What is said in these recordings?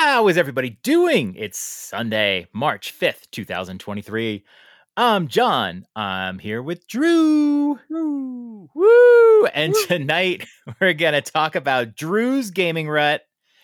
How is everybody doing? It's Sunday, March 5th, 2023. I'm John. I'm here with Drew. Woo! Woo! And Woo. tonight we're going to talk about Drew's gaming rut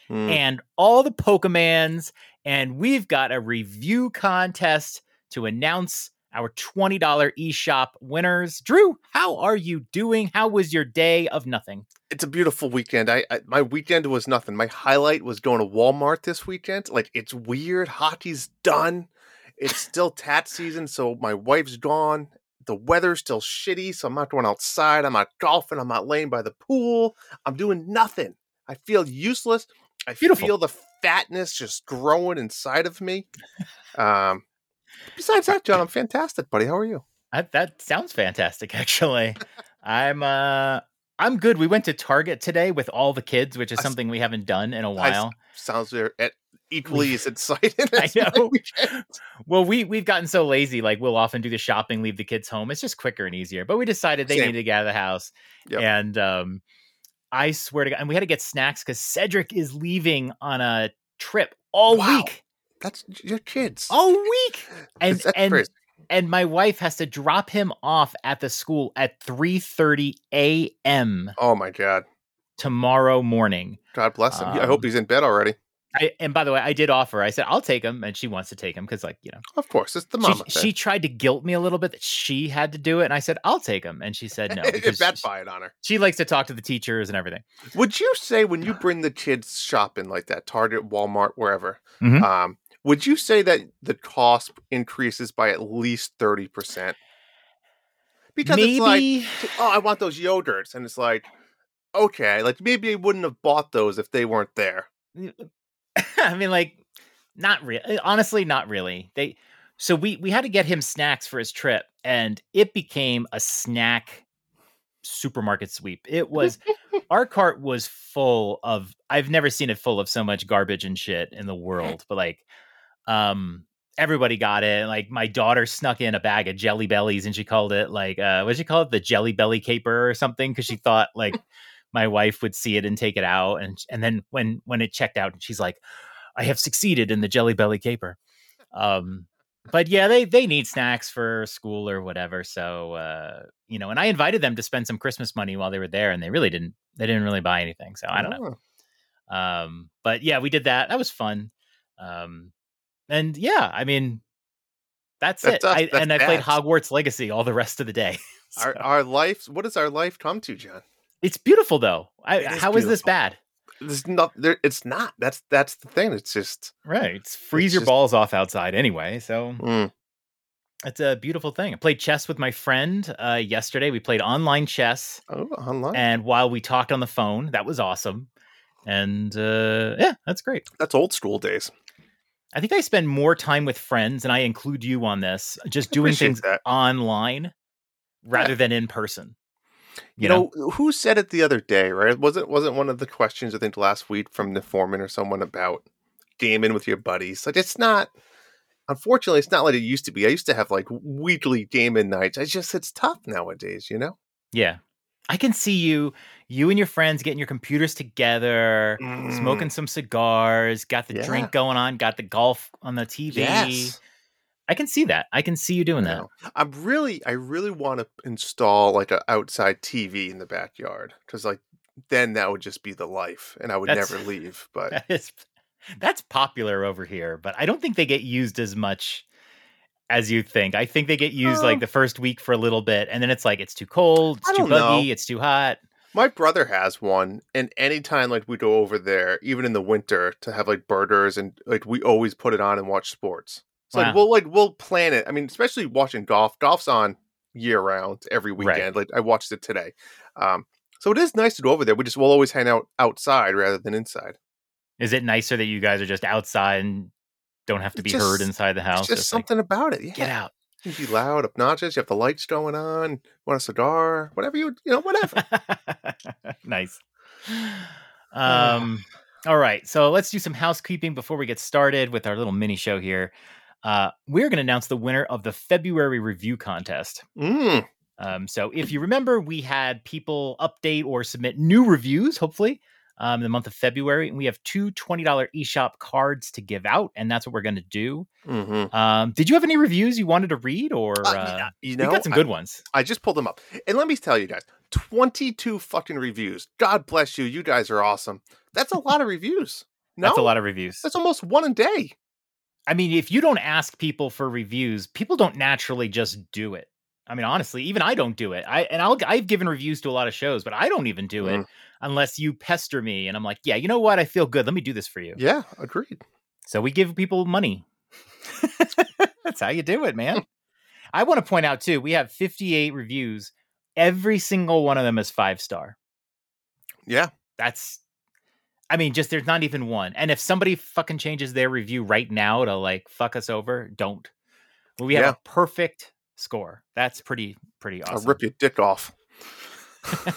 Hmm. and all the Pokemans. And we've got a review contest to announce our $20 eShop winners. Drew, how are you doing? How was your day of nothing? It's a beautiful weekend. I, I my weekend was nothing. My highlight was going to Walmart this weekend. Like it's weird. Hockey's done. It's still tat season, so my wife's gone. The weather's still shitty, so I'm not going outside. I'm not golfing. I'm not laying by the pool. I'm doing nothing. I feel useless. I Beautiful. feel the fatness just growing inside of me. Um, besides that, John, I'm fantastic, buddy. How are you? That, that sounds fantastic, actually. I'm uh I'm good. We went to Target today with all the kids, which is I something we haven't done in a while. Sounds very- e- equally as exciting. I as my know. Well, we we've gotten so lazy, like we'll often do the shopping, leave the kids home. It's just quicker and easier. But we decided they Same. needed to get out of the house. Yep. And um I swear to God, and we had to get snacks because Cedric is leaving on a trip all Wow. week. That's your kids. All week. And and crazy. and my wife has to drop him off at the school at 3:30 a.m. Oh my God. tomorrow morning. God bless him. I hope Um, he's in bed already. I, and by the way, I did offer. I said I'll take him, and she wants to take him because, like, you know, Of course, it's the she, mama. she tried to guilt me a little bit that she had to do it, and I said I'll take him, and she said no it she, backfired on her. she likes to talk to the teachers and everything. Would you say when you bring the kids shopping like that, Target, Walmart, wherever, Mhm. um, would you say that the cost increases by at least thirty percent? Because it's like, Maybe oh, I want those yogurts, and it's like, okay, like maybe I wouldn't have bought those if they weren't there. I mean, like, not really. Eh, honestly, not really. They so we we had to get him snacks for his trip, and it became a snack supermarket sweep. It was our cart was full of. I've never seen it full of so much garbage and shit in the world. But like, um, everybody got it. Like my daughter snuck in a bag of Jelly Bellies, and she called it like, uh, what did she call it? The Jelly Belly caper or something? Because she thought like my wife would see it and take it out and and then when when it checked out she's like i have succeeded in the jelly belly caper um but yeah they they need snacks for school or whatever so uh you know and i invited them to spend some christmas money while they were there and they really didn't they didn't really buy anything so i don't know Oh. um but yeah we did that that was fun um and yeah i mean that's, That's it us. I, That's and i played hogwarts legacy all the rest of the day So, Our, our life. What does our life come to, John? it's beautiful though I, is how is this bad There's not. There. It's not. That's that's the thing. It's just. Right. It's freeze your just- balls off outside anyway. So mm, it's a beautiful thing. I played chess with my friend uh, yesterday. We played online chess. oh, online. And while we talked on the phone, that was awesome. And uh, yeah, that's great. That's old school days. I think I spend more time with friends, and I include you on this, just doing things that. online rather than in person. You know, who said it the other day, right? Wasn't wasn't one of the questions I think last week from the foreman or someone about gaming with your buddies? Like it's not unfortunately it's not like it used to be. I used to have like weekly gaming nights. I just it's tough nowadays, you know? Yeah. I can see you, you and your friends getting your computers together, Mm, smoking some cigars, got the Yeah. drink going on, got the golf on the TV. Yes. I can see that. I can see you doing that. I'm really I really want to install like an outside TV in the backyard cuz like then that would just be the life and I would That's- never leave, but That is that's popular over here, but I don't think they get used as much as you think. I think they get used like Um, the first week for a little bit, and then it's like it's too cold, it's too don't know. buggy, it's too hot. My brother has one, and anytime like we go over there, even in the winter, to have like birders and like we always put it on and watch sports. It's like we'll like we'll plan it. I mean, especially watching golf. Golf's on year round every Right. weekend. Like I watched it today. Um, so it is nice to go over there. We just will always hang out outside rather than inside. Is it nicer that you guys are just outside and don't have to be It's heard inside the house? Just Just like, something about it. Yeah, get out. You can be loud, obnoxious. You have the lights going on. Want a cigar? Whatever you you know, whatever. nice. Um, all right, so let's do some housekeeping before we get started with our little mini show here. Uh, we're going to announce the winner of the February review contest. mm, Um, so if you remember, we had people update or submit new reviews, hopefully, um, in the month of February. And we have two $20 eShop cards to give out, and that's what we're going to do. Mm-hmm. Um, did you have any reviews you wanted to read, or Uh, uh, you we know, got some I- good ones? I just pulled them up. And let me tell you guys 22 fucking reviews. God bless you. You guys are awesome. That's a lot of reviews. No, That's a lot of reviews. That's almost one a day. I mean, if you don't ask people for reviews, people don't naturally just do it. I mean, honestly, even I don't do it. I and I'll I've given reviews to a lot of shows, but I don't even do it Mhm. unless you pester me and I'm like, yeah, you know what? I feel good. Let me do this for you. Yeah, agreed. So we give people money. That's how you do it, man. I want to point out too, we have 58 reviews. Every single one of them is five star. Yeah. That's I mean, just there's not even one. And if somebody fucking changes their review right now to like fuck us over, don't. We have Yeah. a perfect score. That's pretty pretty I'll awesome. rip your dick off.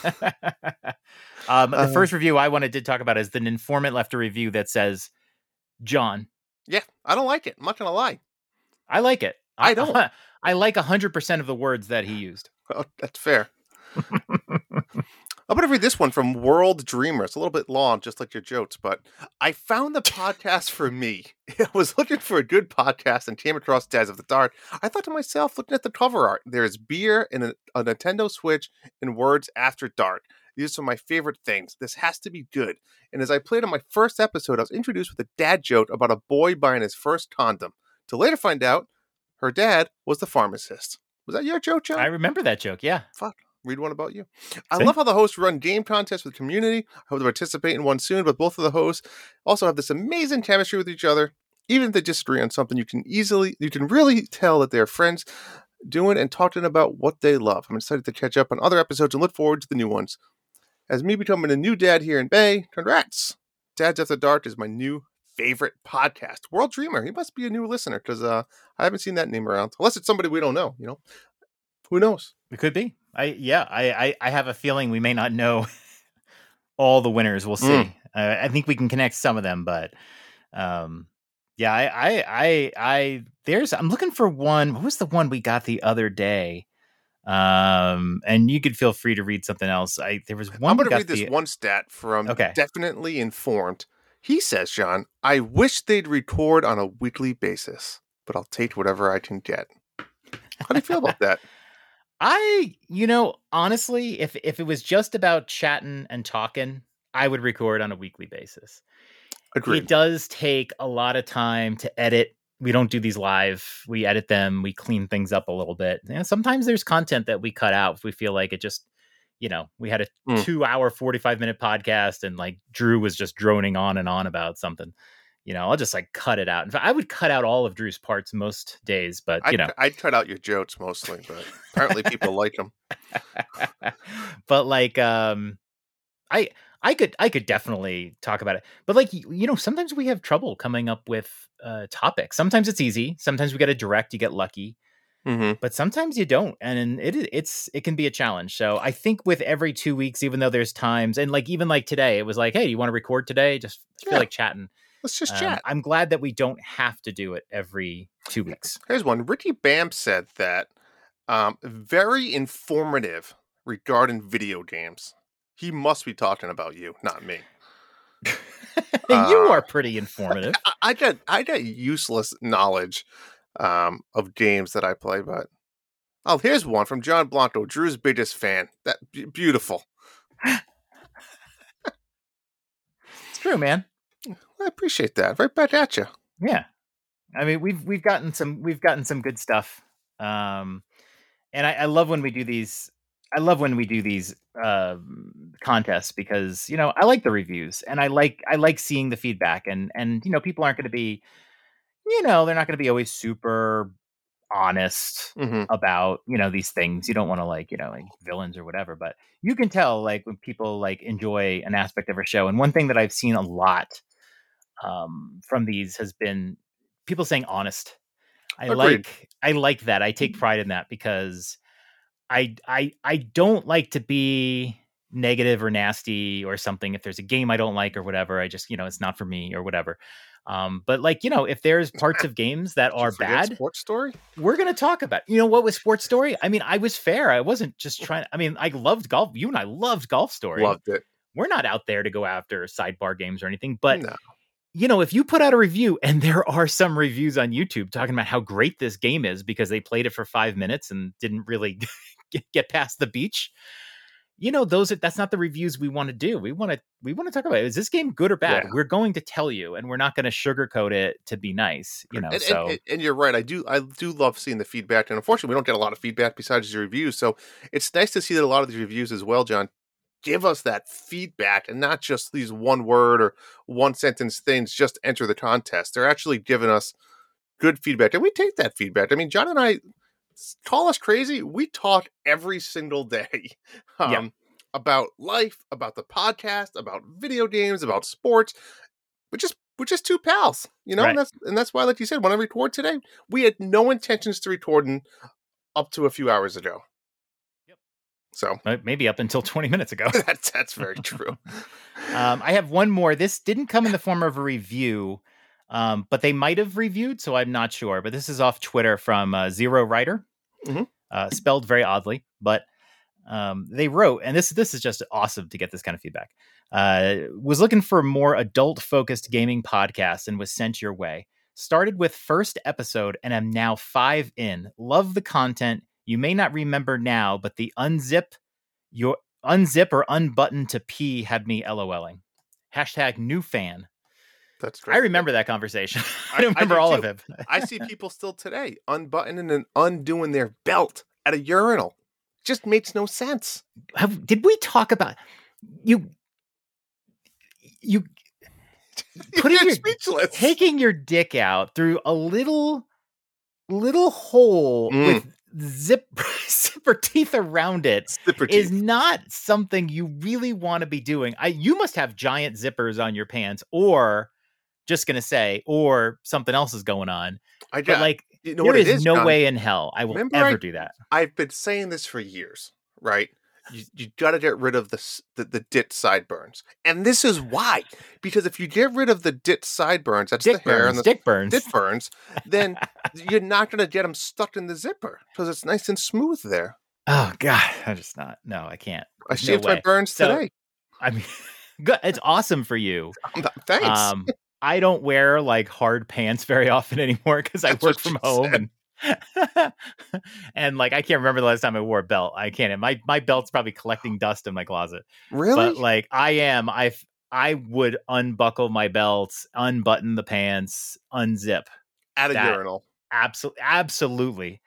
um, the Uh, first review I wanted to talk about is the informant left a review that says, "John, Yeah, I don't like it. I'm not to lie. I like it. I don't. I like hundred percent of the words that he used. Oh, that's fair. I'm going to read this one from World Dreamer. It's a little bit long, just like your jokes, but I found the podcast for me. I was looking for a good podcast and came across Dads After Dark. I thought to myself, looking at the cover art, there is beer and a, a Nintendo Switch and words after dark. These are my favorite things. This has to be good. And as I played on my first episode, I was introduced with a dad joke about a boy buying his first condom. To later find out, her dad was the pharmacist. Was that your joke, John? I remember that joke. Yeah, read one about you. I See? love how the hosts run game contests with the community. I hope to participate in one soon, but both of the hosts also have this amazing chemistry with each other. Even if they disagree on something, you can easily, you can really tell that they're friends doing and talking about what they love. I'm excited to catch up on other episodes and look forward to the new ones. As me becoming a new dad here in Bay, congrats. Dads After Dark is my new favorite podcast. World Dreamer, he must be a new listener because uh, I haven't seen that name around. Unless it's somebody we don't know, you know? Who knows? it could be. I yeah. I I, I have a feeling we may not know all the winners. We'll see. Mm. Uh, I think we can connect some of them, but um, yeah. I I I I there's. I'm looking for one. What was the one we got the other day? Um, and you could feel free to read something else. I there was one. I'm going to read this the- one stat from Okay. Definitely Informed. He says, John, I wish they'd record on a weekly basis, but I'll take whatever I can get. How do you feel about that? I, you know, honestly, if if it was just about chatting and talking, I would record on a weekly basis. Agreed. It does take a lot of time to edit. We don't do these live. We edit them. We clean things up a little bit. And sometimes there's content that we cut out if we feel like it just, you know, we had a Mm. two hour, 45 minute podcast and like Drew was just droning on and on about something. You know, I'll just like cut it out. In fact, I would cut out all of Drew's parts most days, but you I'd, know, I'd cut out your jokes mostly, but apparently people like them. but like um i i could i could definitely talk about it. But like you, know sometimes we have trouble coming up with uh topics. Sometimes it's easy. Sometimes we get a direct you get lucky. Hmm but sometimes you don't and it it's it can be a challenge. So i think with every two weeks even though there's times and like even like today it was like hey do you want to record today? Just feel Yeah. like chatting Let's just Um, chat. i'm glad that we don't have to do it every two weeks Here's one. Ricky Bam said that um, very informative regarding video games. He must be talking about you, not me. you Uh, are pretty informative I, I got I got useless knowledge um, of games that I play, but oh, here's one from John Blanco, Drew's biggest fan. That beautiful. it's true man I appreciate that. Right back at you. Yeah. I mean, we've we've gotten some we've gotten some good stuff. Um and I, I love when we do these I love when we do these um contests because, you know, I like the reviews and I like I like seeing the feedback and and you know, people aren't going to be you know, they're not going to be always super honest hmm about you know these things you don't want to like you know like villains or whatever but you can tell like when people like enjoy an aspect of our show and one thing that i've seen a lot um from these has been people saying honest i Agreed. like i like that i take pride in that because i i i don't like to be negative or nasty or something if there's a game i don't like or whatever i just you know it's not for me or whatever um but like you know if there's parts of games that are bad Sports story. we're gonna talk about you know what was sports story i mean i was fair i wasn't just trying i mean i loved golf you and i loved golf story Loved it. we're not out there to go after sidebar games or anything, but No. You know, if you put out a review and there are some reviews on YouTube talking about how great this game is because they played it for five minutes and didn't really get, past the beach, you know, those are that's not the reviews we want to do. We want to we want to talk about is this game good or bad? Yeah. We're going to tell you, and we're not going to sugarcoat it to be nice. You know, and, so and, and you're right. I do I do love seeing the feedback, and unfortunately, we don't get a lot of feedback besides your reviews. So it's nice to see that a lot of these reviews as well, John, give us that feedback and not just these one word or one sentence things. Just enter the contest. They're actually giving us good feedback, and we take that feedback. I mean, John and I call us crazy. We talk every single day. Um, Yeah. About life, about the podcast, about video games, about sports. We're just we're just two pals, you know. Right. And that's and that's why, like you said, when I record today, we had no intentions to recording up to a few hours ago. So uh, maybe up until 20 minutes ago. that's that's very true. um, I have one more. This didn't come in the form of a review, um, but they might have reviewed, so I'm not sure. But this is off Twitter from uh, Zero Writer, Mhm. uh, spelled very oddly, but um, they wrote, and this this is just awesome to get this kind of feedback. Uh, was looking for a more adult focused gaming podcast and was sent your way. Started with first episode and am now five in. Love the content. You may not remember now, but the unzip your unzip or unbutton to pee had me LOLing. Hashtag new fan. That's great. I remember that conversation. I I- don't I remember do all too. of it. I see people still today unbuttoning and undoing their belt at a urinal. Just makes no sense. Have, did we talk about you? You Putting You're your- speechless. taking your dick out through a little little hole Mm. with zip zipper teeth around it Zipper is teeth. not something you really want to be doing. I you must have giant zippers on your pants or just going to say or something else is going on. I But like you know there what it is is. no John? way in hell I will Remember ever I- do that. I've been saying this for years, right? You, you got to get rid of the, the the dit sideburns, and this is why. Because if you get rid of the dit sideburns, that's Dick the hair burns, and the dick burns. dit burns, then you're not going to get them stuck in the zipper because it's nice and smooth there. Oh god, I'm just not. No, I can't. I No shaved my burns So- today. I mean, good. It's awesome for you. Thanks. Um, I don't wear like hard pants very often anymore because I work from home said. and and like I can't remember the last time I wore a belt. I can't. My my belt's probably collecting dust in my closet. really? But like I am, I I would unbuckle my belts, unbutton the pants, unzip. At a that- urinal. Absolutely, absolutely.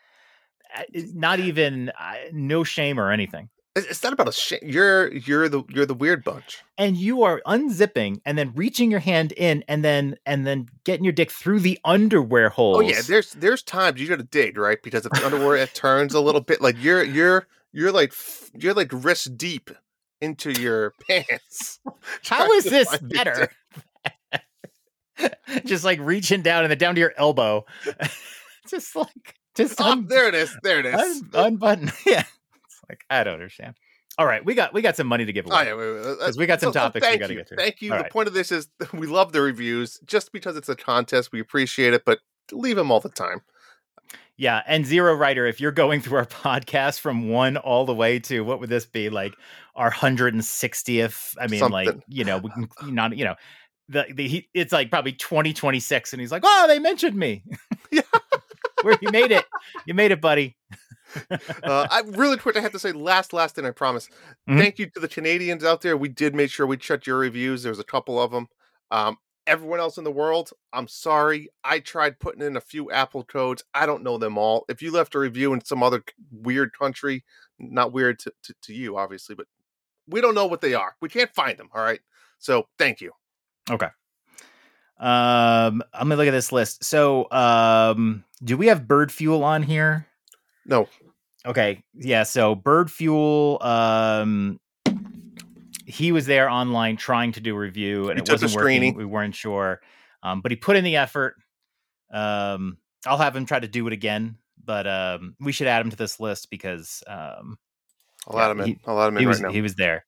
Not even uh, no shame or anything. It's not about a shame. You're you're the you're the weird bunch. and you are unzipping and then reaching your hand in and then and then getting your dick through the underwear hole. Oh yeah, there's there's times you got to dig right because if the underwear it turns a little bit, like you're you're you're like you're like wrist deep into your pants. How is this better? just like reaching down and then down to your elbow. just like just Oh, un- there it is. There it is. un- unbutton. yeah. Like I don't understand. All right, we got we got some money to give Oh, away. yeah, wait, wait, uh, 'Cause we got some so- so topics we thank gotta you. get through. Thank you. All the right. point of this is we love the reviews just because it's a contest. We appreciate it, but leave them all the time. Yeah, and zero writer. If you're going through our podcast from one all the way to what would this be like our hundred and sixtieth? I mean, like you know, we can not you know, the the he, it's like probably twenty twenty six, and he's like, oh, they mentioned me. Yeah. Where you made it, you made it, buddy. Uh, I really quick. I have to say, last, last thing. I promise. Mhm. Thank you to the Canadians out there. We did make sure we checked your reviews. There's a couple of them. Um, everyone else in the world, I'm sorry. I tried putting in a few Apple codes. I don't know them all. If you left a review in some other weird country, not weird to, to, to you, obviously, but we don't know what they are. We can't find them. All right. So thank you. Okay. Um, I'm gonna look at this list. So, um, do we have bird fuel on here? No, Okay, yeah. So bird fuel, um, he was there online trying to do a review, and He it wasn't working. screening. We weren't sure, um, but he put in the effort. Um, I'll have him try to do it again, but um, we should add him to this list because um, I'll Yeah, add them in. he- I'll add them in he right was now. he was there.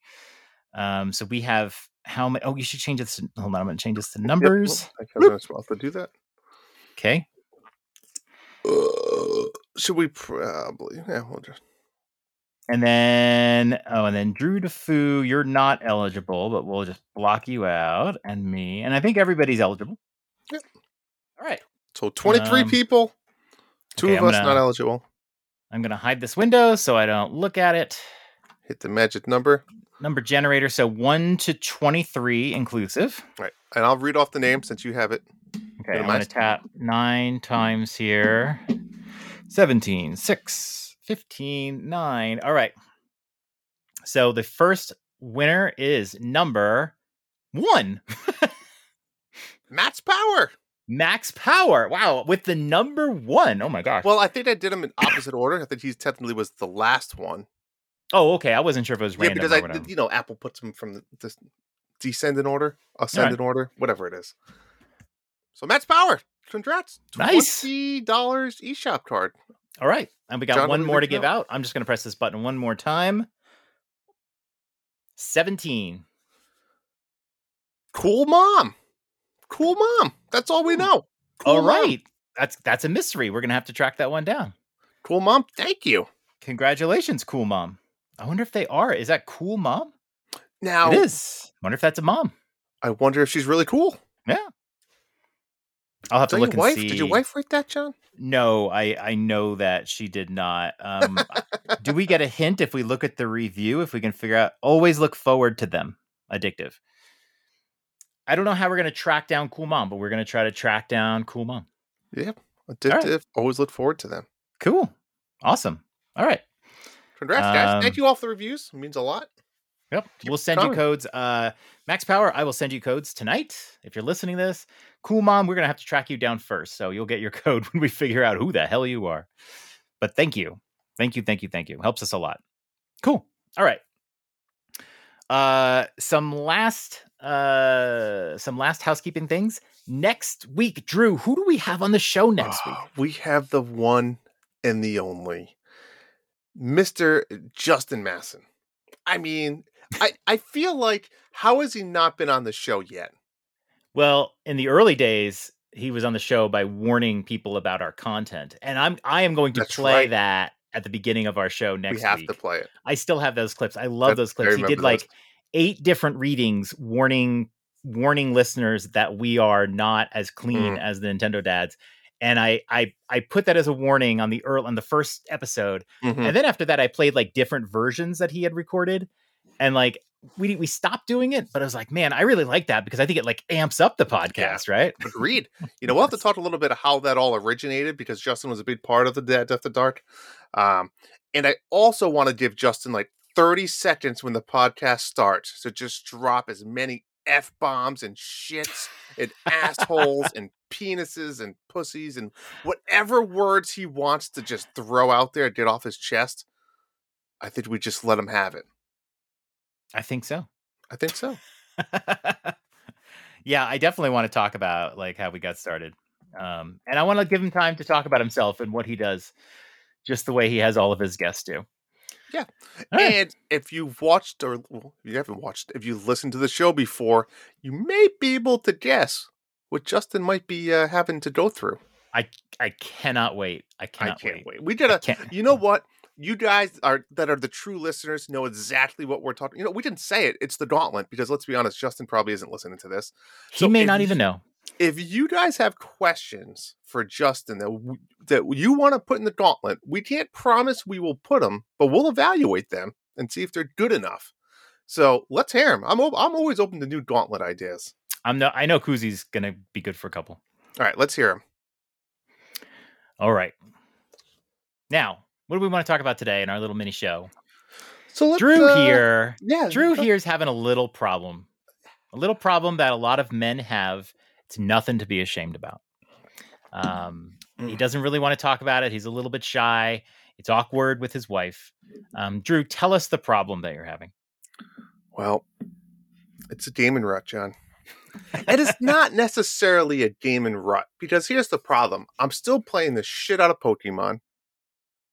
Um, so we have how many? Oh, you should change this. To, hold on, I'm going to change this to numbers. Yep, I was supposed to do that. Okay. Uh, should we probably? Yeah, we'll just. And then, oh, and then Drew DeFoo, you're not eligible, but we'll just block you out and me. And I think everybody's eligible. Yep. All right. So 23 Um, people, two okay, of I'm us gonna- not eligible. I'm going to hide this window so I don't look at it. Hit the magic number. Number generator. So 1 to 23 inclusive. Right. And I'll read off the name since you have it. Okay. I'm going to tap nine times here 17, 6, 15, 9. All right. So the first winner is number one. Max Power. Max Power. Wow, with the number one. Oh my gosh. Well, I think I did them in opposite order. I think he technically was the last one. oh, okay. I wasn't sure if it was Yeah, random. because or I, you know, Apple puts them from the, the descending order, ascending order, whatever it is. So Max Power. Congrats. Nice. Twenty dollars eShop card. All right, and we got John, one more to give now? out. I'm just going to press this button one more time. Seventeen. Cool mom. Cool mom. That's all we know. Cool All mom. right, that's that's a mystery. We're going to have to track that one down. Cool mom. Thank you. Congratulations, cool mom. I wonder if they are. Is that cool mom? Now It is. I wonder if that's a mom. I wonder if she's really cool. Yeah. I'll have Did to look wife? and see. Did your wife write that, John? No, I I know that she did not. Um, do we get a hint if we look at the review? If we can figure out, always look forward to them. Addictive. I don't know how we're gonna track down Cool Mom, but we're gonna try to track down Cool Mom. Yeah. Addictive. Always look forward to them. Cool, awesome. All right. Congrats, guys. Um, Thank you all for the reviews. It means a lot. Yep. We'll send you codes. Uh, Max Power, I will send you codes tonight. If you're listening to this, Cool Mom, we're gonna have to track you down first, so you'll get your code when we figure out who the hell you are. But thank you, thank you, thank you, thank you. Helps us a lot. Cool. All right. Uh, some last, uh, some last housekeeping things. Next week, Drew, who do we have on the show next week? Ah, We have the one and the only Mr. Justin Masson. I mean, I, I feel like how has he not been on the show yet? Well, in the early days, he was on the show by warning people about our content, and I'm I am going to That's play right. that at the beginning of our show next we have week. to play it. I still have those clips. I love That- those clips. He did remember like eight different readings warning warning listeners that we are not as clean Mm. as the Nintendo dads. And I I I put that as a warning on the earl on the first episode. Mhm. And then after that I played like different versions that he had recorded. And like we we stopped doing it, but I was like, man, I really like that because I think it like amps up the podcast, right? Agreed. You know, we'll have to talk a little bit of how that all originated because Justin was a big part of the Dads After Dark. Um, and I also want to give Justin like 30 seconds when the podcast starts to just drop as many F bombs and shits and assholes and penises and pussies and whatever words he wants to just throw out there get off his chest. I think we just let him have it. I think so. I think so. yeah, I definitely want to talk about like how we got started. Um, and I want to give him time to talk about himself and what he does, just the way he has all of his guests do. Yeah. All right. And if you've watched or well, if you haven't watched, if you've listened to the show before, you may be able to guess what Justin might be uh, having to go through. I I cannot wait. I I cannot can't wait. wait. We did I a. You know what? You guys are that are the true listeners know exactly what we're talking. You know, we didn't say it. It's the gauntlet because let's be honest, Justin probably isn't listening to this. He so may if not you- even know. If you guys have questions for Justin that w- that you want to put in the gauntlet, we can't promise we will put them, but we'll evaluate them and see if they're good enough. So let's hear them. I'm o- I'm always open to new gauntlet ideas. I'm no. I know Kuzi's gonna be good for a couple. All right, let's hear them. All right. Now, what do we want to talk about today in our little mini show? So let's, Drew uh, here. yeah, Drew go- here's having a little problem. A little problem that a lot of men have. It's nothing to be ashamed about. Um, he Mm. doesn't really want to talk about it. He's a little bit shy. It's awkward with his wife. Um, Drew, tell us the problem that you're having. Well, it's a gaming rut, John. it is not necessarily a gaming rut because here's the problem: I'm still playing the shit out of Pokemon.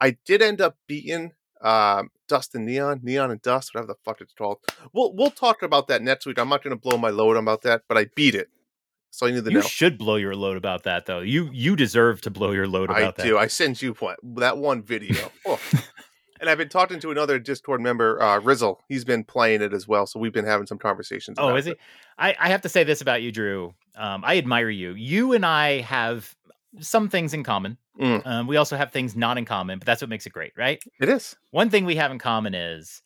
I did end up beating um, Dust and Neon, Neon and Dust, whatever the fuck it's called. We'll we'll talk about that next week. I'm not going to blow my load about that, but I beat it. So you need to You know. should blow your load about that, though. You you deserve to blow your load I about that. do. I send you that one video. Oh, and I've been talking to another Discord member, uh, Rizzle. He's been playing it as well, so we've been having some conversations. Oh, is he? I, I have to say this about you, Drew. Um, I admire you. You and I have some things in common. Mm. Um, we also have things not in common, but that's what makes it great, right? It is. One thing we have in common is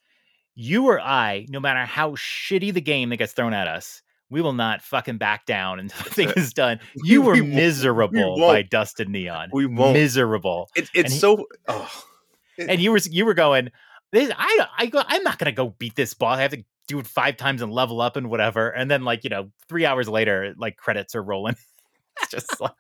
you or I, no matter how shitty the game that gets thrown at us, we will not fucking back down until the thing is done. You were We miserable won't. by Dust and Neon. We won't. Miserable. It, it's he- so. Oh. And you were you were going, this, I I go, I'm not gonna go beat this boss. I have to do it five times and level up and whatever. And then like, you know, three hours later, like credits are rolling. it's just like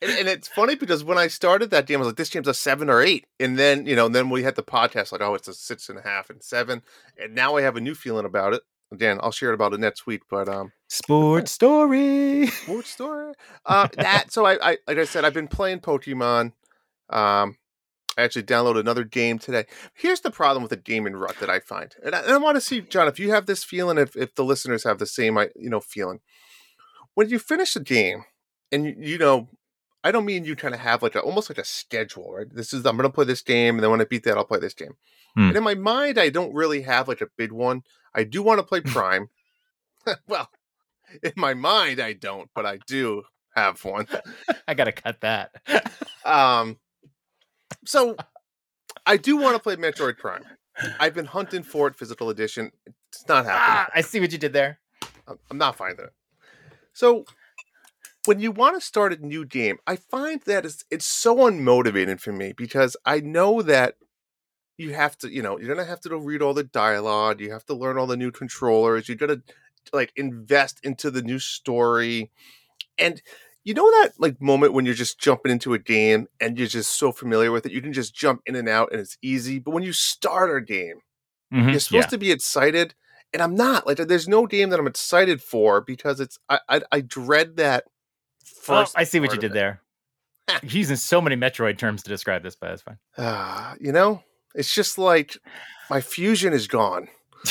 And, and it's funny because when I started that game, I was like, "This game's a seven or eight. and then you know, and then we had the podcast like, "Oh, it's a six and a half and seven. and now I have a new feeling about it. Again, I'll share it about it next week, but um, sports story. sports story. Uh, that so I, I like I said, I've been playing Pokemon. Um, I actually downloaded another game today. Here's the problem with the gaming rut that I find, and I, and I want to see, John, if you have this feeling, if if the listeners have the same, I- you know, feeling. When you finish a game, and you, you know, I don't mean you kind of have like a almost like a schedule, right? This is I'm going to play this game, and then when I beat that, I'll play this game. And in my mind, I don't really have like a big one. I do want to play Prime. well, in my mind, I don't, but I do have one. I gotta cut that. Um, so I do want to play Metroid Prime. I've been hunting for it, physical edition. It's not happening. ah, I see what you did there. I'm- I'm not finding it. So when you want to start a new game, I find that it's, it's so unmotivating for me because I know that you have to, you know, you're gonna have to read all the dialogue, you have to learn all the new controllers, you gotta like invest into the new story. And you know that like moment when you're just jumping into a game and you're just so familiar with it, you can just jump in and out and it's easy. But when you start a game, Mhm, you're supposed yeah. to be excited and i'm not like there's no game that i'm excited for because it's i i, I dread that Oh, first I see what you of did there. You're using so many Metroid terms to describe this, but that's fine. it. Ah, you know it's just like my fusion is gone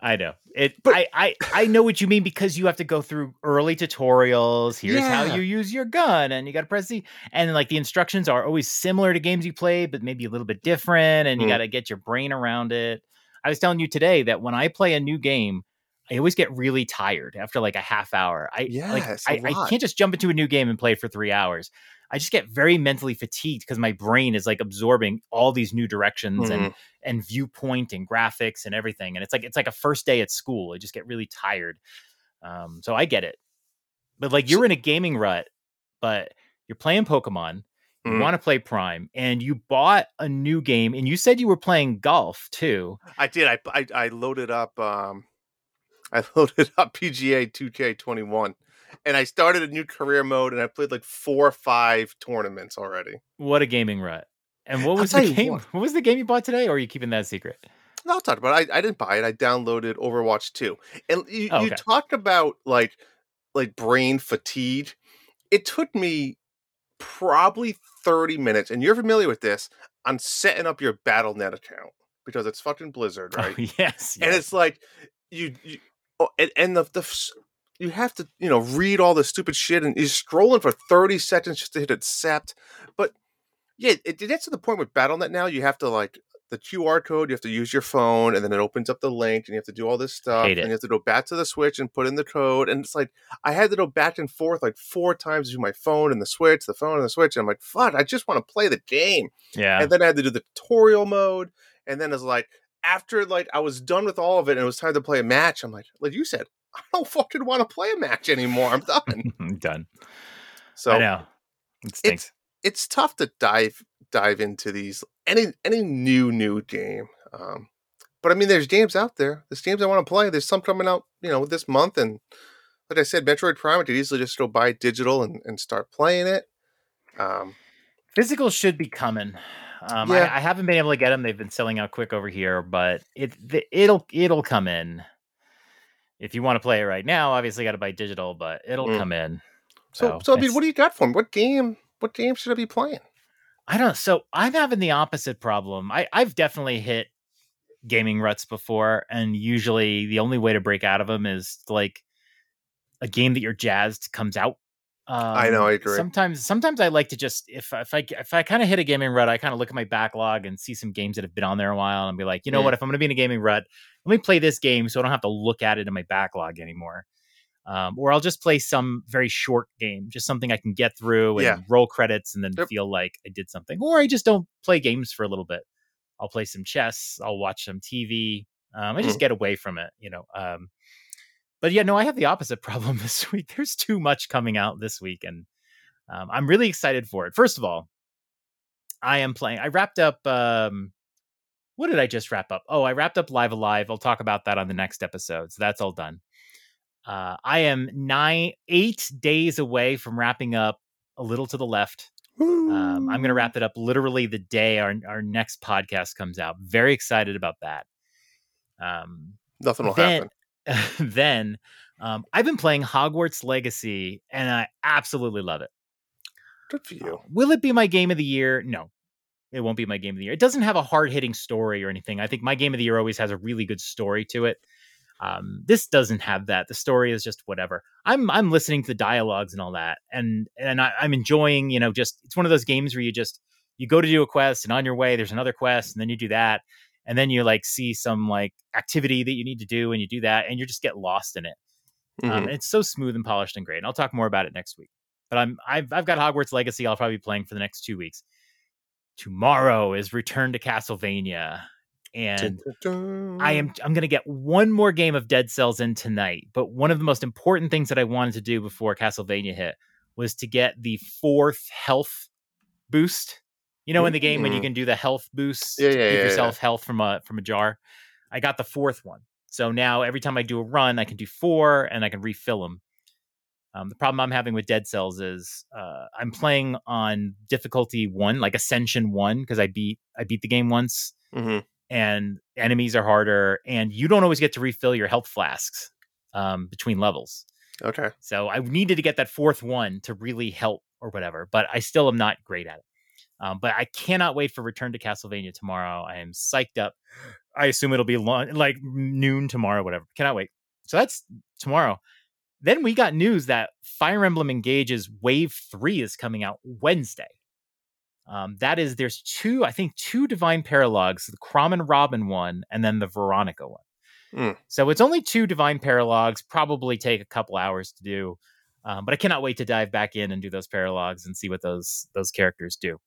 I know it. But- I, I I know what you mean because you have to go through early tutorials. Here's how you use your gun, and you got to press the and like the instructions are always similar to games you play, but maybe a little bit different, and you Mm. got to get your brain around it. I was telling you today that when I play a new game, I always get really tired after like a half hour. I like Yes, I, I can't just jump into a new game and play for three hours. I just get very mentally fatigued because my brain is like absorbing all these new directions and Mhm. and viewpoint and graphics and everything. And it's like it's like a first day at school. I just get really tired. Um, so I get it. But like you're in a gaming rut, but you're playing Pokemon. You Mhm. want to play Prime, and you bought a new game, and you said you were playing golf too. i did I, I i loaded up um i loaded up pga 2k21 and i started a new career mode and i played like four or five tournaments already What a gaming rut! And what I'll was the game? what. What was the game you bought today, or are you keeping that a secret? No, I'll talk about it. I, I didn't buy it. I downloaded Overwatch 2. And you, Oh, you talked about like like brain fatigue. It took me probably 30 minutes, and you're familiar with this, on setting up your BattleNet account because it's fucking Blizzard, oh, right? Oh, yes, And it's like you, you oh, and, and the, the you have to you know read all the stupid shit and you're scrolling for 30 seconds just to hit accept but yeah it, it gets to the point with battlenet now you have to like the qr code you have to use your phone and then it opens up the link and you have to do all this stuff and you have to go back to the switch and put in the code and it's like i had to go back and forth like four times through my phone and the switch the phone and the switch and i'm like fuck i just want to play the game yeah. and then I had to do the tutorial mode, and then it's like after like I was done with all of it and it was time to play a match. I'm like, like you said, I don't fucking want to play a match anymore. I'm done. I'm done. So I know. It stinks. it's tough to dive dive into these any any new new game. Um, but I mean, there's games out there. There's games I want to play. There's some coming out, you know, this month, and like I said, Metroid Prime. I could easily just go buy digital and, and start playing it. Um, Physical should be coming. Um, Yeah. I, I haven't been able to get them. They've been selling out quick over here, but it the, it'll it'll come in. If you want to play it right now, obviously got to buy digital, but it'll Mm. come in. so, so I mean, what do you got for me? What game? What game should I be playing? I don't. So I'm having the opposite problem. I I've definitely hit gaming ruts before, and usually the only way to break out of them is like a game that you're jazzed comes out, I know, I Um, agree. Sometimes, sometimes I like to just if if I if I kind of hit a gaming rut, I kind of look at my backlog and see some games that have been on there a while, and be like, you know Mm. what? If I'm going to be in a gaming rut, let me play this game so I don't have to look at it in my backlog anymore. Um, or I'll just play some very short game, just something I can get through and Yeah. roll credits and then Yep. feel like I did something. Or I just don't play games for a little bit. I'll play some chess. I'll watch some TV. Um, I just Mhm. get away from it, you know. But yeah, no, I have the opposite problem this week. There's too much coming out this week, and um, I'm really excited for it. First of all, I am playing. I wrapped up. Um, what did I just wrap up? Oh, I wrapped up Live A Live. I'll talk about that on the next episode. So that's all done. Uh, I am nine, eight days away from wrapping up a little to the left. Um, I'm going to wrap it up literally the day our our next podcast comes out. Very excited about that. Um, Nothing will then, happen. then um, I've been playing Hogwarts Legacy, and I absolutely love it. Good for you. Will it be my game of the year? No, it won't be my game of the year. It doesn't have a hard hitting story or anything. I think my game of the year always has a really good story to it. Um, this doesn't have that. The story is just whatever. I'm I'm listening to the dialogues and all that, and and I, I'm enjoying. You know, just it's one of those games where you just you go to do a quest, and on your way there's another quest, and then you do that, and then you like see some like activity that you need to do, and you do that, and you just get lost in it. Um, Mhm. and it's so smooth and polished and great. And I'll talk more about it next week. But I'm I've I've got Hogwarts Legacy. I'll probably be playing for the next two weeks. Tomorrow is Return to Castlevania, and Dun-dun-dun. I am I'm gonna get one more game of Dead Cells in tonight. But one of the most important things that I wanted to do before Castlevania hit was to get the fourth health boost. You know, in the game when you Mhm. can do the health boosts Yeah, yeah, give yeah, yourself health from a from a jar. I got the fourth one. So now every time I do a run, I can do four and I can refill them. Um, the problem I'm having with Dead Cells is uh, I'm playing on difficulty one, like Ascension one, because I beat I beat the game once, Mhm. and enemies are harder, and you don't always get to refill your health flasks um, between levels. Okay. So I needed to get that fourth one to really help or whatever, but I still am not great at it. Um, but I cannot wait for Return to Castlevania tomorrow. I am psyched up. I assume it'll be long, like noon tomorrow, whatever. Cannot wait. So that's tomorrow. Then we got news that Fire Emblem Engage's Wave 3 is coming out Wednesday. Um, that is, there's two, I think, two Divine Paralogs, the Chrom and Robin one, and then the Veronica one. Mm. So it's only two Divine Paralogs, probably take a couple hours to do. Um, but I cannot wait to dive back in and do those paralogs and see what those those characters do.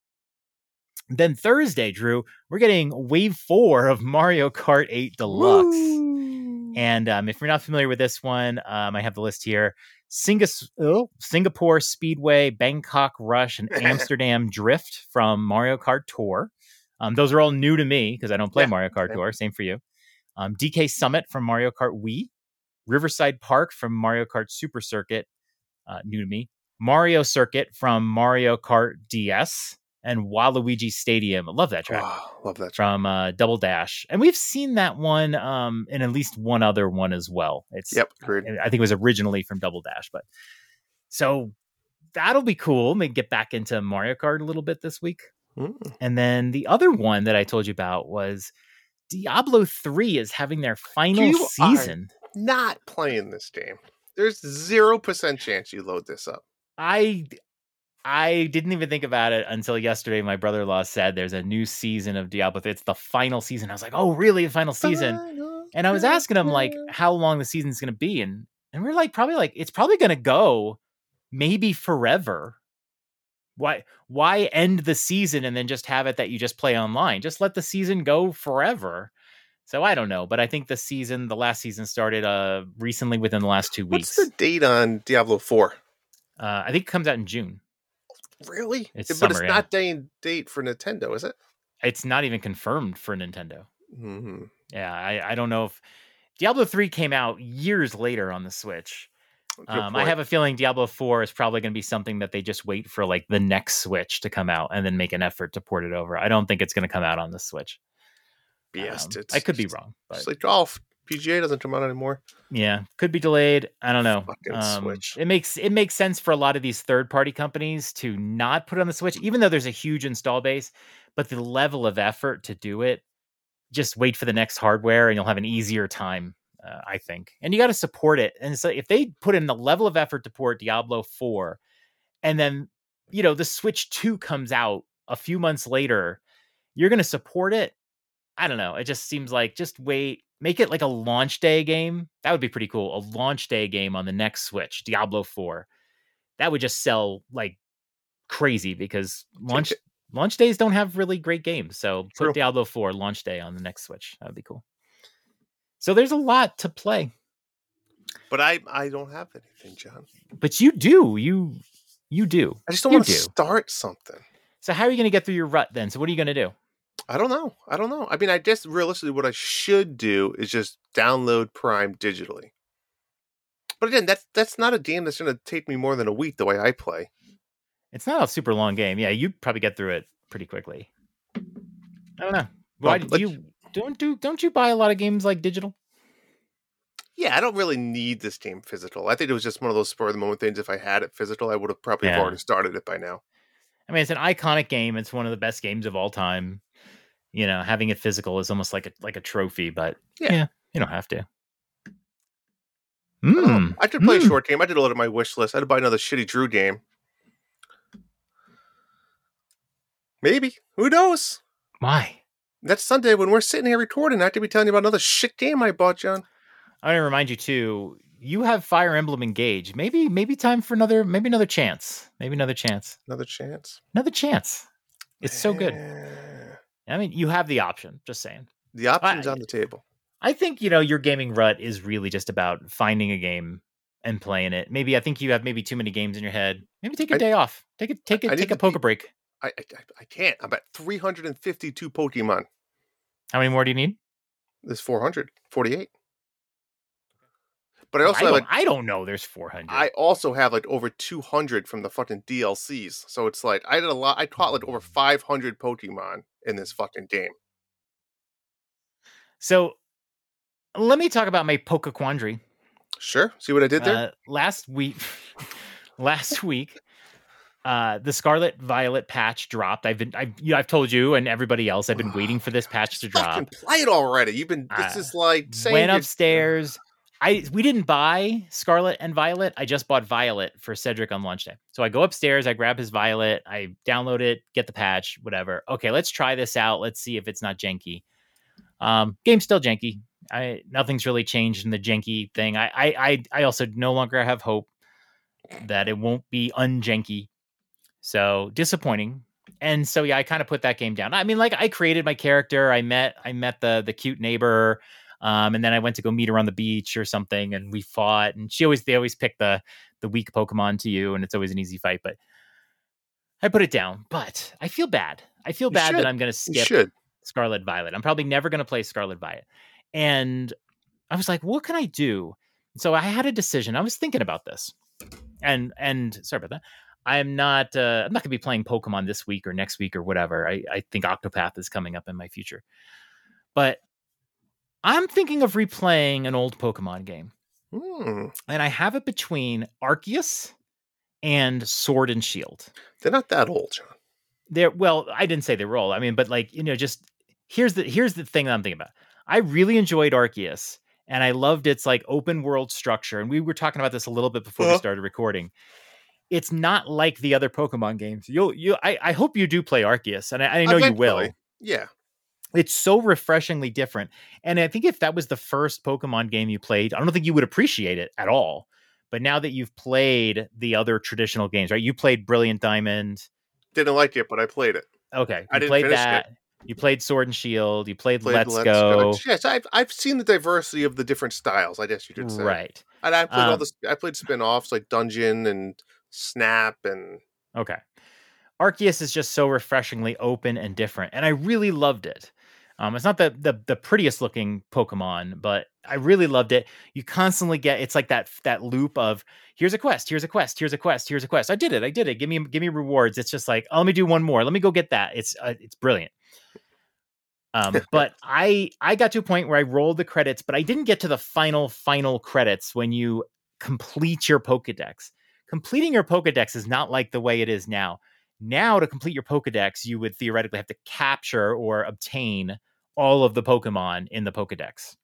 Then Thursday, Drew, we're getting Wave Four of Mario Kart 8 Deluxe. Woo. And um, if you're not familiar with this one, um, I have the list here: Singas- oh, Singapore Speedway, Bangkok Rush, and Amsterdam Drift from Mario Kart Tour. Um, those are all new to me because I don't play Yeah, Mario Kart same. Tour. Same for you. Um, DK Summit from Mario Kart Wii, Riverside Park from Mario Kart Super Circuit, uh, new to me. Mario Circuit from Mario Kart DS, and Waluigi Stadium. I love that track Wow, love that track. from uh, Double Dash, and we've seen that one um, in at least one other one as well. It's Yep, agreed. I think it was originally from Double Dash, but so that'll be cool. Maybe get back into Mario Kart a little bit this week. Mm. And then the other one that I told you about was Diablo 3 is having their final You season. Not playing this game. There's zero percent chance you load this up. I I didn't even think about it until yesterday. My brother-in-law said there's a new season of Diablo. It's the final season. I was like, "Oh, really? The final season?" And I was asking him like how long the season's going to be, and and we're like probably like it's probably going to go maybe forever. Why why end the season and then just have it that you just play online? Just let the season go forever. So I don't know, but I think the season, the last season started uh recently within the last two weeks. What's the date on Diablo 4? Uh, I think it comes out in June. Really? It's but it's yeah. not day and date for Nintendo, is it? It's not even confirmed for Nintendo. hmm Yeah, I, I don't know if Diablo 3 came out years later on the Switch. Um, I have a feeling Diablo 4 is probably going to be something that they just wait for like the next Switch to come out and then make an effort to port it over. I don't think it's going to come out on the Switch. BS. Um, it's, I could be wrong, but It's like golf. PGA doesn't come out anymore. yeah, could be delayed. I don't know. Um, Switch. It makes it makes sense for a lot of these third party companies to not put it on the Switch, even though there's a huge install base. But the level of effort to do it, just wait for the next hardware, and you'll have an easier time. Uh, I think, and you got to support it. And so, if they put in the level of effort to port Diablo Four, and then you know the Switch 2 comes out a few months later, you're going to support it. I don't know. It just seems like just wait, make it like a launch day game. That would be pretty cool. A launch day game on the next Switch, Diablo 4. That would just sell like crazy because launch launch days don't have really great games. So True. put Diablo 4 launch day on the next Switch. That would be cool. So there's a lot to play. But I I don't have anything, John. But you do. You you do. I just don't You want to do. start something. So how are you going to get through your rut then? So what are you going to do? I don't know. I don't know. I mean, I guess realistically, what I should do is just download Prime digitally. But again, that's that's not a game that's going to take me more than a week the way I play. It's not a super long game. Yeah, you probably get through it pretty quickly. I don't know. Why Well, do you don't do don't you buy a lot of games like digital? Yeah, I don't really need this game physical. I think it was just one of those spur of the moment things. If I had it physical, I would have probably Yeah. already started it by now. I mean, it's an iconic game. It's one of the best games of all time. You know, having it physical is almost like a like a trophy, but yeah, Yeah. you don't have to. I don't know. Mm, I could play a mm. short game. I did a lot of my wish list. I had to buy another shitty Drew game. Maybe. Who knows? Why? Next Sunday when we're sitting here recording, I have to be telling you about another shit game I bought, John. I want to remind you too. You have Fire Emblem Engage. Maybe maybe time for another maybe another chance. Maybe another chance. Another chance. Another chance. It's so good. I mean, you have the option. Just saying. The option's I- on the table. I think you know your gaming rut is really just about finding a game and playing it. Maybe I think you have maybe too many games in your head. Maybe take a I- day off. Take a take a I take a to be- poker break. I, I I- I can't. I'm at 352 Pokemon. How many more do you need? There's 448. But I also I have like I don't know. There's 400. I also have like over 200 from the fucking DLCs. So it's like I did a lot. I caught like over 500 Pokemon in this fucking game. so let me talk about my poker quandary. Sure. See what I did there? Uh, last week, last week, uh, the Scarlet Violet patch dropped. I've been, I've, you, I've told you and everybody else, I've been waiting for this patch to drop. play it already. You've been. This Uh, is like saying Went upstairs. I we didn't buy Scarlet and Violet. I just bought Violet for Cedric on launch day. So I go upstairs, I grab his Violet, I download it, get the patch, whatever. Okay, let's try this out. Let's see if it's not janky. Um, game's still janky. I nothing's really changed in the janky thing. I I I, I also no longer have hope that it won't be unjanky. So disappointing. And so yeah, I kind of put that game down. I mean, like I created my character. I met I met the the cute neighbor. Um, and then I went to go meet her on the beach or something, and we fought. And she always they always pick the the weak Pokemon to you, and it's always an easy fight. But I put it down. But I feel bad. I feel bad that I'm going to skip. Scarlet Violet. I'm probably never going to play Scarlet Violet. And I was like, what can I do? So I had a decision. I was thinking about this. And and sorry about that. I'm not uh, I'm not going to be playing Pokemon this week or next week or whatever. I I think Octopath is coming up in my future. But I'm thinking of replaying an old Pokemon game. Hmm. And I have it between Arceus and Sword and Shield They're not that old, John. they're well i didn't say they were old. i mean but like you know just here's the here's the thing that i'm thinking about i really enjoyed arceus and i loved its like open world structure and we were talking about this a little bit before we Uh-huh. started recording it's not like the other pokemon games you'll you i, I hope you do play arceus and i, I know you will Yeah. It's so refreshingly different and i think if that was the first pokemon game you played i don't think you would appreciate it at all but now that you've played the other traditional games right you played brilliant diamond Didn't like it, but I played it. Okay, I didn't played finish it. that. You played Sword and Shield. You played, Played Let's, Go. Yes, I've I've seen the diversity of the different styles. I guess you could say. Right. And I played all Um, the I played spin-offs like Dungeon and Snap and Okay. Arceus is just so refreshingly open and different, and I really loved it. Um, it's not the, the the prettiest looking Pokemon, but I really loved it. You constantly get it's like that that loop of here's a quest, here's a quest, here's a quest, here's a quest. I did it, I did it. Give me give me rewards. It's just like oh, let me do one more. Let me go get that. It's uh, it's brilliant. Um, but I I got to a point where I rolled the credits, but I didn't get to the final final credits when you complete your Pokedex. Completing your Pokedex is not like the way it is now. Now, to complete your Pokedex, you would theoretically have to capture or obtain all of the Pokemon in the Pokedex.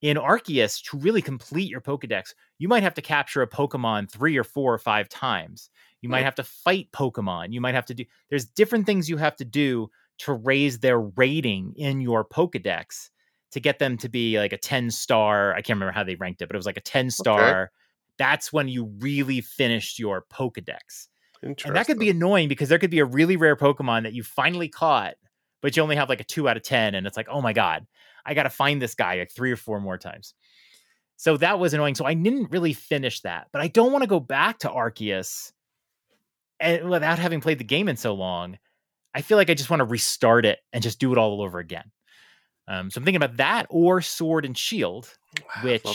In Arceus, to really complete your Pokedex, you might have to capture a Pokemon three or four or five times. You might have to fight Pokemon. You might have to do. There's different things you have to do to raise their rating in your Pokedex to get them to be like a 10 star. I can't remember how they ranked it, but it was like a 10 star. That's when you really finished your Pokedex. And that could be annoying because there could be a really rare Pokemon that you finally caught, but you only have like a two out of 10. And it's like, oh my God, I got to find this guy like three or four more times. So that was annoying. So I didn't really finish that, but I don't want to go back to Arceus and without having played the game in so long. I feel like I just want to restart it and just do it all over again. Um, so I'm thinking about that or Sword and Shield, Wow, which well,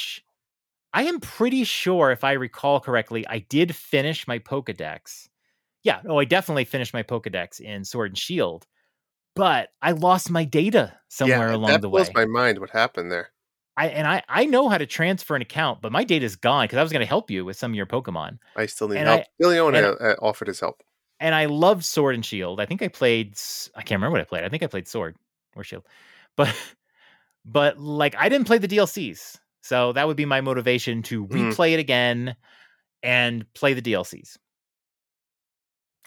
I am pretty sure, if I recall correctly, I did finish my Pokedex. Yeah, oh, I definitely finished my Pokedex in Sword and Shield, but I lost my data somewhere yeah, along that the way. blows my mind. What happened there? I and I I know how to transfer an account, but my data is gone because I was going to help you with some of your Pokemon, I still need And help. I- Leona and- offered his help. and I loved Sword and Shield. I think I played. I can't remember what I played. I think I played Sword or Shield, but but like I didn't play the DLCs, so that would be my motivation to Mhm. replay it again and play the DLCs.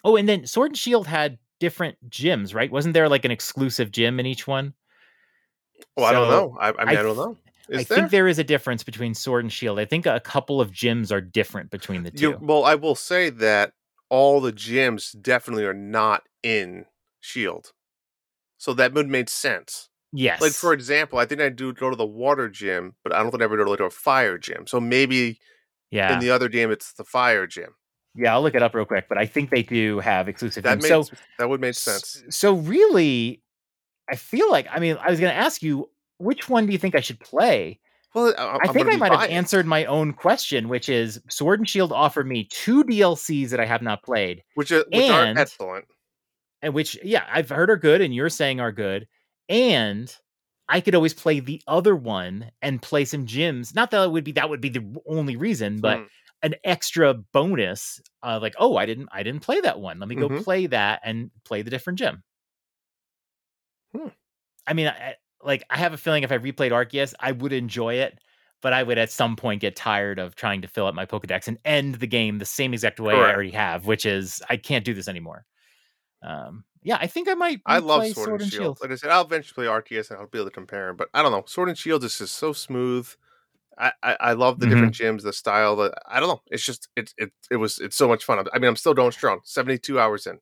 Oh, and then Sword and Shield had different gyms, right? Wasn't there like an exclusive gym in each one? Well, I don't know. I, I mean, I, I don't know. Is I there? think there is a difference between Sword and Shield. I think a couple of gyms are different between the two. You, well, I will say that all the gyms definitely are not in Shield, so that would make sense. yes. Like for example, I think I do go to the water gym, but I don't think I ever go to like a fire gym. So maybe yeah. in the other game it's the fire gym. Yeah, I'll look it up real quick, but I think they do have exclusive That makes So, that would make sense. so really, I feel like I mean, I was going to ask you which one do you think I should play? Well, I, I I'm think I might have answered my own question, which is Sword and Shield offered me two DLCs that I have not played, which are, which are excellent. and which yeah, I've heard are good, and you're saying are good, and I could always play the other one and play some gyms. Not that it would be that would be the only reason, but Hmm. An extra bonus uh, like oh i didn't i didn't play that one let me go Mhm. play that and play the different gym Hmm. i mean I, like i have a feeling if i replayed arceus i would enjoy it but i would at some point get tired of trying to fill up my pokedex and end the game the same exact way i already have which is i can't do this anymore um yeah i think i might I love replay Sword, and Shield. Like I said, I'll eventually play Arceus and I'll be able to compare But I don't know. Sword and Shield is just so smooth. I, I, I love the different Mm-hmm. gyms, the style. The I don't know. It's just it it it was it's so much fun. I mean, I'm still going strong. Seventy two hours in.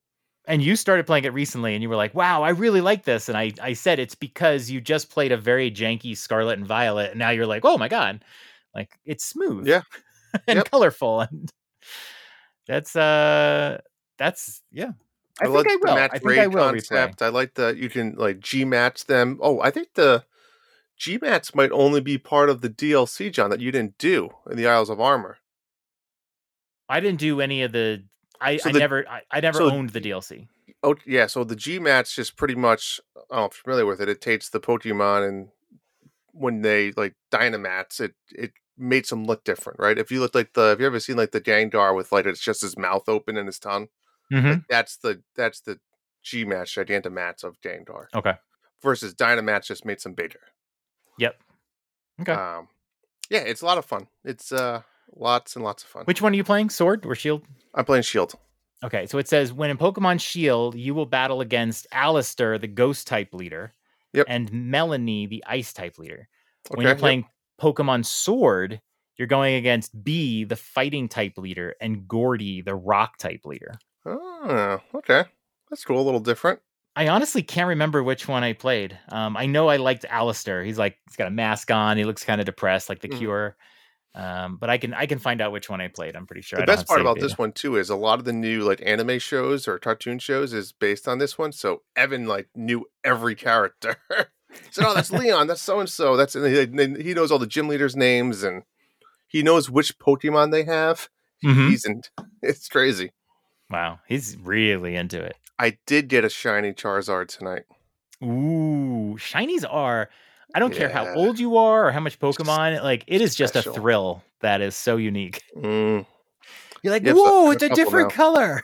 and you started playing it recently and you were like wow i really like this and i i said it's because you just played a very janky scarlet and violet and now you're like oh my god like it's smooth Yeah. and Yep. colorful and that's uh that's yeah i, think like i the will match i think i will concept. I like the you can like G-Max them. Oh, I think the G-Max might only be part of the DLC, John, that you didn't do in the Isles of Armor. i didn't do any of the i, So I the- never I, I never so owned the dlc Oh yeah, so the G-Max just pretty much. I don't know if you're familiar with it. It takes the Pokemon and when they like Dynamax, it it makes them look different, right? If you look like the, have you ever seen like the Gengar with like it's just his mouth open and his tongue? Mhm. Like, that's the that's the G-Max Gigantamax of Gengar okay versus Dynamax just made some bigger. Yep okay Um, yeah, it's a lot of fun. It's uh lots and lots of fun. which one are you playing sword or shield I'm playing Shield. Okay, so it says when in Pokemon Shield, you will battle against Allister, the ghost type leader, Yep. and Melony, the ice type leader. Okay, When you're yep. playing Pokemon Sword, you're going against Bea, the fighting type leader, and Gordie, the rock type leader. Oh, okay. That's cool. A little different. I honestly can't remember which one I played. Um, I know I liked Allister. He's like he's got a mask on. He looks kind of depressed, like the Mhm. Cure. Um, but I can I can find out which one I played. I'm pretty sure. the best part about data. this one too is a lot of the new like anime shows or cartoon shows is based on this one. So Evan like knew every character. so no, that's Leon. That's so and so. That's and he, knows all the gym leaders' names and he knows which Pokemon they have. Mhm. He's in. It's crazy. Wow, he's really into it. I did get a shiny Charizard tonight. Ooh, shinies are. I don't care how old you are or how much Pokemon. Like it is just special. a thrill that is so unique. Mm. You're like, Yep, whoa, have it's a a different now. color.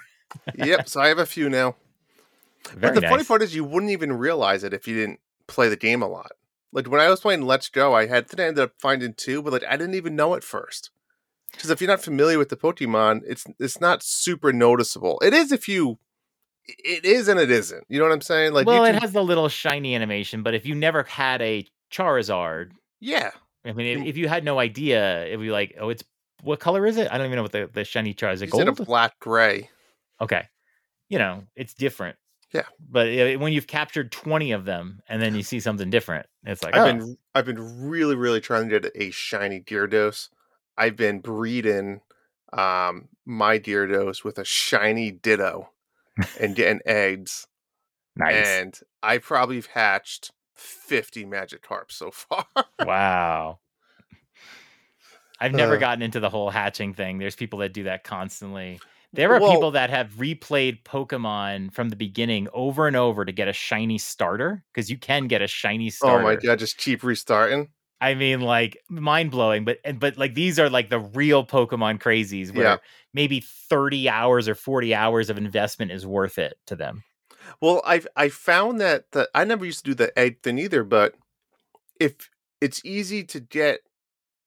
yep. So I have a few now. Very but the funny part is, you wouldn't even realize it if you didn't play the game a lot. Like when I was playing Let's Go, I had I ended up finding two, but like I didn't even know at first. Because if you're not familiar with the Pokemon, it's it's not super noticeable. It is if you, it is and it isn't. You know what I'm saying? Like, well, you it has the little shiny animation, but if you never had a Charizard, yeah, I mean, if, if you had no idea, it would be like, oh, it's what color is it? I don't even know what the, the shiny Charizard you said a black gray. Okay, you know, it's different. Yeah. but when you've captured twenty of them and then you see something different, it's like, I've oh, been I've been really really trying to get a shiny Gyarados. I've been breeding um my Gyarados with a shiny Ditto and getting eggs, nice. and I probably have hatched fifty Magic Magikarp so far. Wow. I've never Uh. gotten into the whole hatching thing. There's people that do that constantly. There are Well- people that have replayed Pokemon from the beginning over and over to get a shiny starter because you can get a shiny starter. oh my god, just keep restarting. I mean, like mind blowing, but and- but like these are like the real Pokemon crazies where Yeah. maybe 30 hours or 40 hours of investment is worth it to them. Well, I've I found that that I never used to do the egg thing either, but if it's easy to get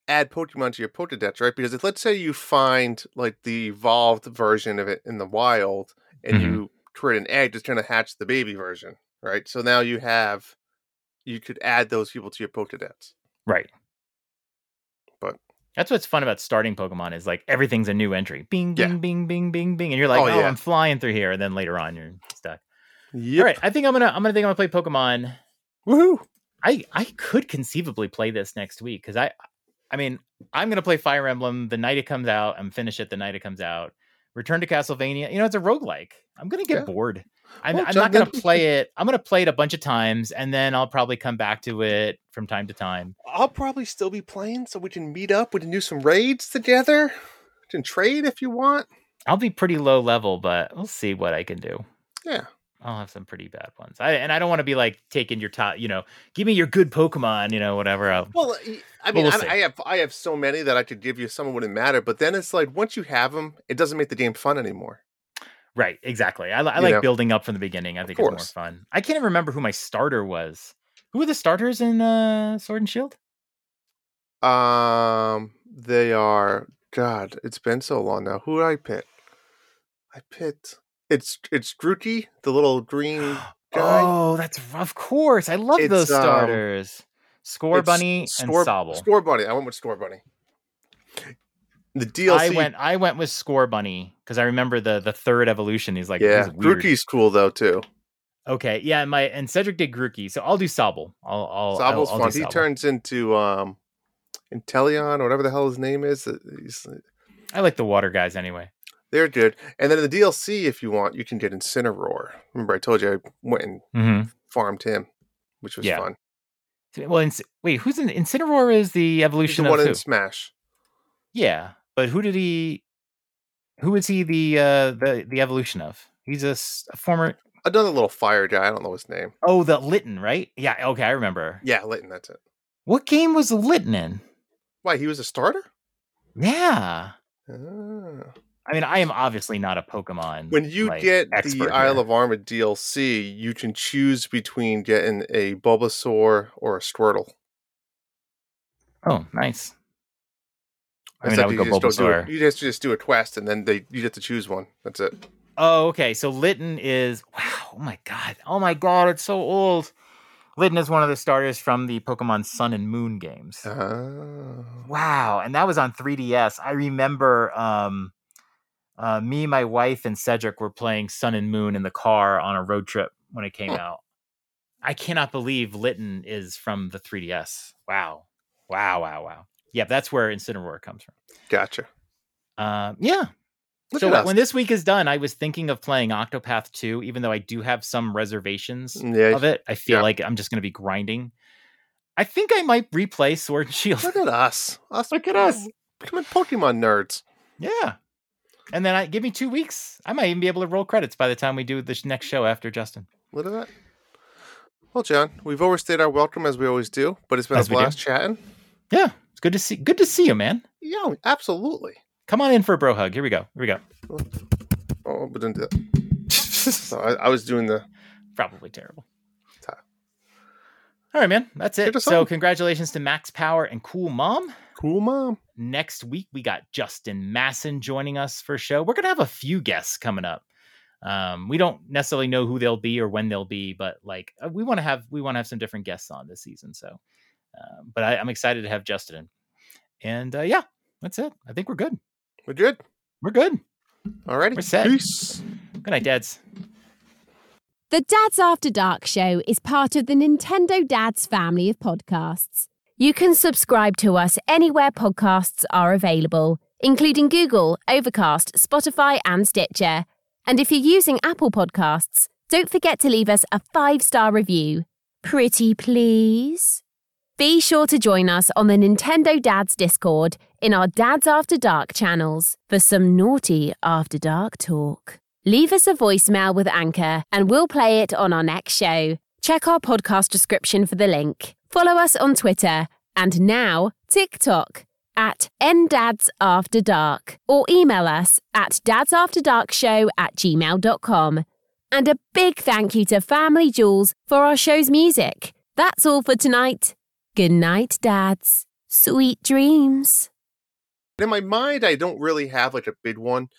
add Pokemon to your Pokedex, right? Because if let's say you find like the evolved version of it in the wild and Mhm. you create an egg just trying to hatch the baby version, right? So now you have you could add those people to your Pokedex. Right. But- that's what's fun about starting Pokemon is like everything's a new entry. Bing, Yeah. bing, bing, bing, bing, bing. And you're like, Oh, oh, yeah. I'm flying through here. And then later on you're stuck. Yep. All right. I think I'm gonna I'm gonna think I'm gonna play Pokemon. Woohoo. I I could conceivably play this next week because I I mean I'm gonna play Fire Emblem the night it comes out. I'm finished it the night it comes out. Return to Castlevania. You know, it's a roguelike. I'm gonna get Yeah. bored. I'm, Well, I'm not gonna play it. I'm gonna play it a bunch of times and then I'll probably come back to it from time to time. I'll probably still be playing so we can meet up, we can do some raids together. We can trade if you want. I'll be pretty low level, but we'll see what I can do. Yeah. I'll have some pretty bad ones. I and I don't want to be like taking your top, you know, give me your good Pokemon, you know, whatever. I'll, Well, I mean, we'll I. I have I have so many that I could give you. Some wouldn't matter, but then it's like once you have them, it doesn't make the game fun anymore. right, exactly. I, I like know. building up from the beginning. I think it's more fun. I can't even remember who my starter was. Who were the starters in uh, Sword and Shield? Um, they are God. It's been so long now. Who did I pick? I picked. It's it's Grookey, the little green guy. Oh, that's of course. I love It's, those um, starters. Score It's Bunny Score, and Sobble. Scorbunny. I went with Scorbunny. The DLC. I went. I went with Scorbunny because I remember the the third evolution. He's like, yeah, he's weird. Grookey's cool though too. Okay, yeah, and my and Cedric did Grookey, so I'll do Sobble. I'll I'll I'll, Sobble's I'll fun. do He Sobble. turns into um, Inteleon or whatever the hell his name is. Uh, He's, I like the water guys anyway. They're good. And then in the DLC, if you want, you can get Incineroar. Remember, I told you I went and Mm-hmm. farmed him, which was Yeah. fun. Well, Inc- wait, who's in Incineroar? Is the He's evolution the one of in? Smash. Yeah, but who did he? Who is he the uh the the evolution of? He's a former. Another little fire guy. I don't know his name. Oh, the Litten, right? Yeah. Okay, I remember. Yeah, Litten. That's it. What game was Litten in? Why he was a starter? Yeah. Ah. I mean, I am obviously not a Pokemon. When you like, get the Isle here. of Armor DLC, you can choose between getting a Bulbasaur or a Squirtle. Oh, nice. I mean, I would go just don't do Bulbasaur. You just just do a quest, and then they you get to choose one. That's it. Oh, okay. So Litten is wow. Oh my god. Oh my god. It's so old. Litten is one of the starters from the Pokemon Sun and Moon games. Oh. Wow, and that was on 3DS. I remember um, uh, me, my wife, and Cedric were playing Sun and Moon in the car on a road trip when it came out. I cannot believe Litten is from the 3DS. Wow, wow, wow, wow. Yeah, that's where Incineroar comes from. Gotcha. Um, yeah. Look so when this week is done, I was thinking of playing Octopath 2, even though I do have some reservations Yeah. of it. I feel Yeah. like I'm just going to be grinding. I think I might replay Sword and Shield. Look at us. us Look at us. Becoming Pokemon nerds. Yeah. And then I give me two weeks. I might even be able to roll credits by the time we do this next show after Justin. Look at that. Well, John, we've overstayed our welcome as we always do, but it's been As a blast chatting. Yeah, it's good to see. Good to see you, man. Yeah, absolutely. Come on in for a bro hug. Here we go. Here we go. Oh, oh but didn't do that. So I, I was doing the. Probably terrible. All right, man. That's it. So on. congratulations to Max Power and Cool Mom. Cool mom. Next week, we got Justin Masson joining us for a show. We're going to have a few guests coming up. Um, we don't necessarily know who they'll be or when they'll be, but like uh, we want to have we want to have some different guests on this season. So, um, but I, am excited to have Justin in. And uh, yeah, that's it. I think we're good. We're good. We're good. Alrighty. We're set. Peace. Good night, dads. The Dads After Dark show is part of the Nintendo Dads family of podcasts. You can subscribe to us anywhere podcasts are available, including Google, Overcast, Spotify, and Stitcher. And if you're using Apple Podcasts, don't forget to leave us a five star review. Pretty please? Be sure to join us on the Nintendo Dads Discord in our Dads After Dark channels for some naughty After Dark talk. Leave us a voicemail with Anchor and we'll play it on our next show. Check our podcast description for the link. Follow us on Twitter and now TikTok at NDadsAfterDark or email us at dadsafterdarkshow at gmail.com. And a big thank you to Family Jewels for our show's music. That's all for tonight. Good night, dads. Sweet dreams. In my mind, I don't really have like a big one.